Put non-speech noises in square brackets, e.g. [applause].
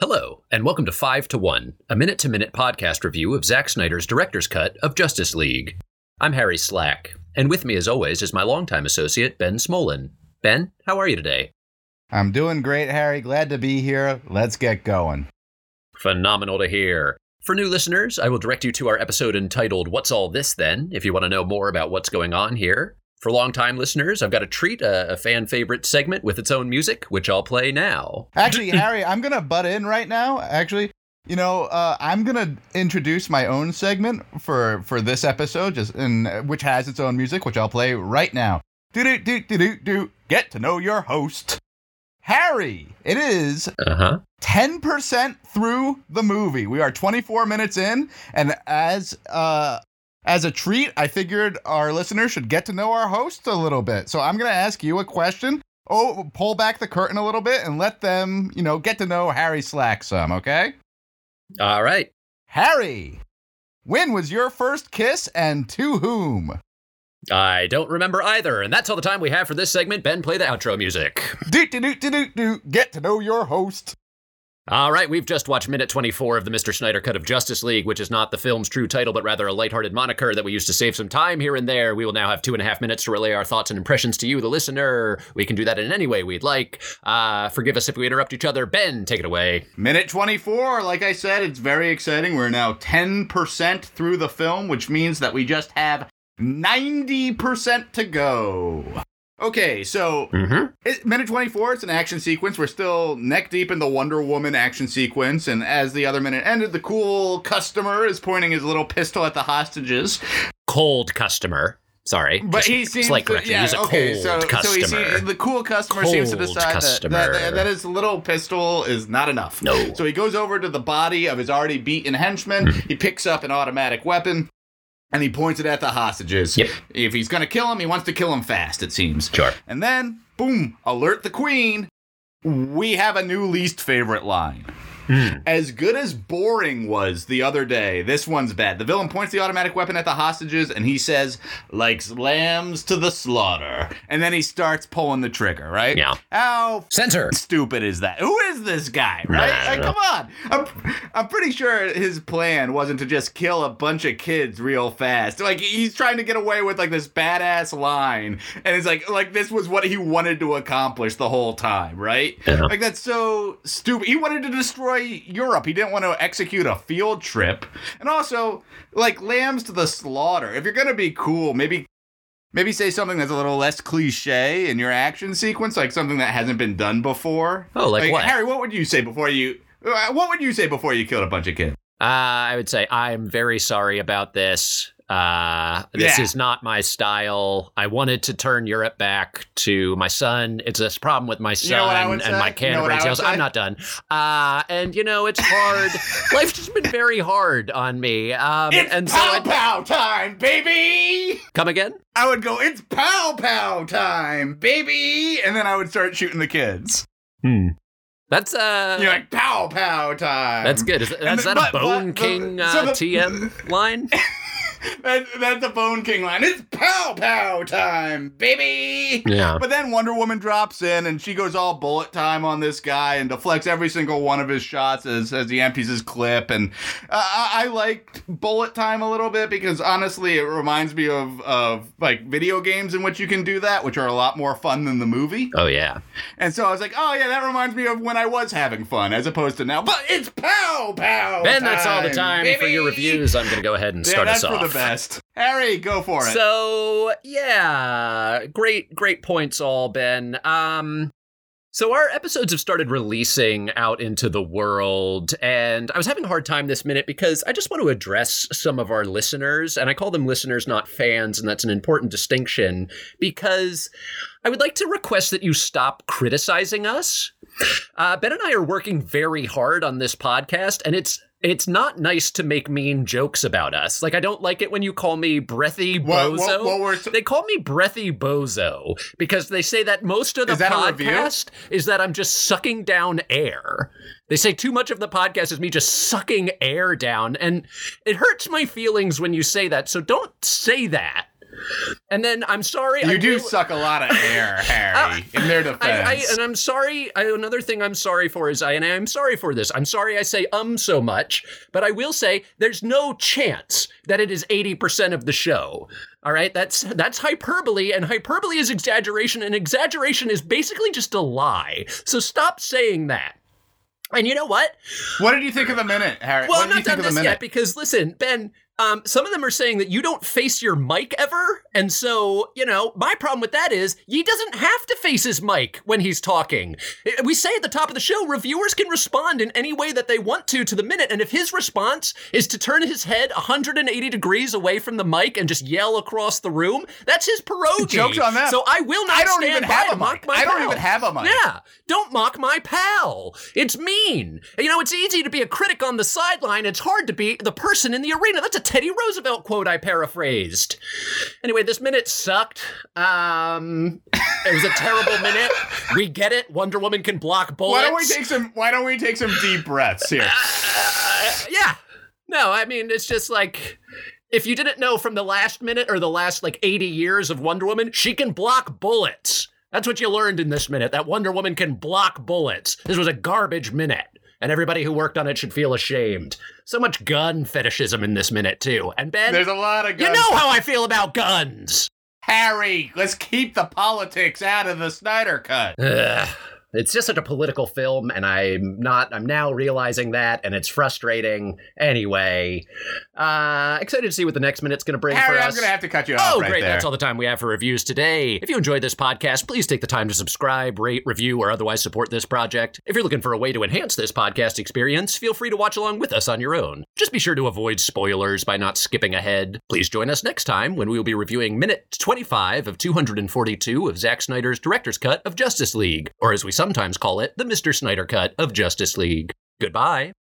Hello, and welcome to 5 to 1, a minute to minute podcast review of Zack Snyder's director's cut of Justice League. I'm Harry Slack, and with me, as always, is my longtime associate, Ben Smolin. Ben, how are you today? I'm doing great, Harry. Glad to be here. Let's get going. Phenomenal to hear. For new listeners, I will direct you to our episode entitled What's All This Then, if you want to know more about what's going on here. For longtime listeners, I've got a treat, a, a, fan favorite segment with its own music, which I'll play now. [laughs] Actually, Harry, I'm going to butt in right now. Actually, you know, uh, I'm going to introduce my own segment for for this episode, just in, which has its own music, which I'll play right now. Do do do do do do. Get to know your host, Harry. It is uh-huh. 10% through the movie. We are 24 minutes in, and as uh as a treat, I figured our listeners should get to know our host a little bit. So I'm going to ask you a question. Oh, pull back the curtain a little bit and let them, you know, get to know Harry Slack some, okay? All right. Harry, when was your first kiss and to whom? I don't remember either, and that's all the time we have for this segment. Ben, play the outro music. Do do do do do do. Get to know your host. All right, we've just watched minute 24 of the Mr. Snyder cut of Justice League, which is not the film's true title, but rather a lighthearted moniker that we used to save some time here and there. We will now have two and a half minutes to relay our thoughts and impressions to you, the listener. We can do that in any way we'd like. Uh, forgive us if we interrupt each other. Ben, take it away. Minute 24, like I said, it's very exciting. We're now 10% through the film, which means that we just have 90% to go. Okay, so mm-hmm. it, minute 24, it's an action sequence. We're still neck deep in the Wonder Woman action sequence. And as the other minute ended, the cool customer is pointing his little pistol at the hostages. Cold customer. Sorry. But he seems slight correction. Yeah, He's a okay, cold so, customer. So he the cool customer cold seems to decide that, that, that his little pistol is not enough. No. So he goes over to the body of his already beaten henchman. he picks up an automatic weapon. And he points it at the hostages. Yep. If he's going to kill him, he wants to kill him fast, it seems. Sure. And then, boom, alert the queen. We have a new least favorite line. Mm. As good as boring was the other day, this one's bad. The villain points the automatic weapon at the hostages and he says, like lambs to the slaughter. And then he starts pulling the trigger, right? Yeah. How Center. stupid is that? Who is this guy, right? Nah, like, come on. I'm, I'm pretty sure his plan wasn't to just kill a bunch of kids real fast. Like he's trying to get away with like this badass line, and it's like like this was what he wanted to accomplish the whole time, right? Yeah. Like that's so stupid. He wanted to destroy Europe. He didn't want to execute a field trip, and also like lambs to the slaughter. If you're gonna be cool, maybe Maybe say something that's a little less cliche in your action sequence, like something that hasn't been done before. Oh, like what? Harry, what would you say before you? uh, What would you say before you killed a bunch of kids? Uh, I would say I'm very sorry about this. Uh, this Yeah. is not my style. I wanted to turn Europe back to my son. It's a problem with my son You know what I would and my say? You know what Canterbury tales. I'm not done. Uh, and you know, it's hard. [laughs] Life's just been very hard on me. Um, It's and pow I pow time, baby. come again. I would go, it's pow pow time, baby, and then I would start shooting the kids. Hmm. That's uh. You're like pow pow time. That's good. Is, And is the- that a Bone but the- King uh, so the- TM line? That, that's a Bone King line. It's pow pow time, baby. Yeah. But then Wonder Woman drops in and she goes all bullet time on this guy and deflects every single one of his shots as, as he empties his clip. And uh, I, I liked bullet time a little bit because honestly, it reminds me of, of like video games in which you can do that, which are a lot more fun than the movie. Oh yeah. And so I was like, oh yeah, that reminds me of when I was having fun as opposed to now. But it's pow pow. Ben, that's all the time, time for your reviews. I'm gonna go ahead and Yeah, start us off. For the best. [laughs] Harry, go for it. So yeah, great, great points, all Ben. Um, so our episodes have started releasing out into the world, and I was having a hard time this minute because I just want to address some of our listeners, and I call them listeners, not fans, and that's an important distinction because I would like to request that you stop criticizing us. Uh, ben and I are working very hard on this podcast, and it's it's not nice to make mean jokes about us. Like I don't like it when you call me breathy bozo. what- what were- they call me breathy bozo because they say that most of the Is that a review? podcast is that I'm just sucking down air. They say too much of the podcast is me just sucking air down, and it hurts my feelings when you say that. So don't say that. And then I'm sorry. You I do will- suck a lot of air, [laughs] Harry. in their defense. I, I, and I'm sorry. I, another thing I'm sorry for is I, and I'm sorry for this. I'm sorry I say um so much, but I will say there's no chance that it is 80% of the show. All right, that's that's hyperbole, and hyperbole is exaggeration, and exaggeration is basically just a lie. So stop saying that. And you know what? what did you think of the minute, Harry? Well, what I'm not done this yet because listen, Ben. Um, some of them are saying that you don't face your mic ever, and so you know my problem with that is he doesn't have to face his mic when he's talking. We say at the top of the show, reviewers can respond in any way that they want to to the minute, and if his response is to turn his head 180 degrees away from the mic and just yell across the room, that's his prerogative. Joke's on them. So I will not I don't stand even have a mic. I don't pal. even have a mic. Yeah, don't mock my pal. It's mean. You know, it's easy to be a critic on the sideline. It's hard to be the person in the arena. That's a Teddy Roosevelt quote I paraphrased. Anyway, this minute sucked. Um, it was a terrible minute. We get it. Wonder Woman can block bullets. Why don't we take some? Why don't we take some deep breaths here? Uh, yeah. No, I mean, it's just like if you didn't know from the last minute or the last like 80 years of Wonder Woman, she can block bullets. That's what you learned in this minute that Wonder Woman can block bullets. This was a garbage minute. And everybody who worked on it should feel ashamed. So much gun fetishism in this minute, too. And Ben, There's a lot of guns. you know how I feel about guns. Harry, let's keep the politics out of the Snyder cut. Ugh. It's just such a political film, and I'm not. I'm now realizing that, and it's frustrating. Anyway, uh, excited to see what the next minute's going to bring Harry, for I'm us. gonna have to cut you off Oh, right great. there. That's all the time we have for reviews today. If you enjoyed this podcast, please take the time to subscribe, rate, review, or otherwise support this project. If you're looking for a way to enhance this podcast experience, feel free to watch along with us on your own. Just be sure to avoid spoilers by not skipping ahead. Please join us next time when we will be reviewing minute 25 of 242 of Zack Snyder's director's cut of Justice League, or as we sometimes call it, the Mr. Snyder cut of Justice League. Goodbye.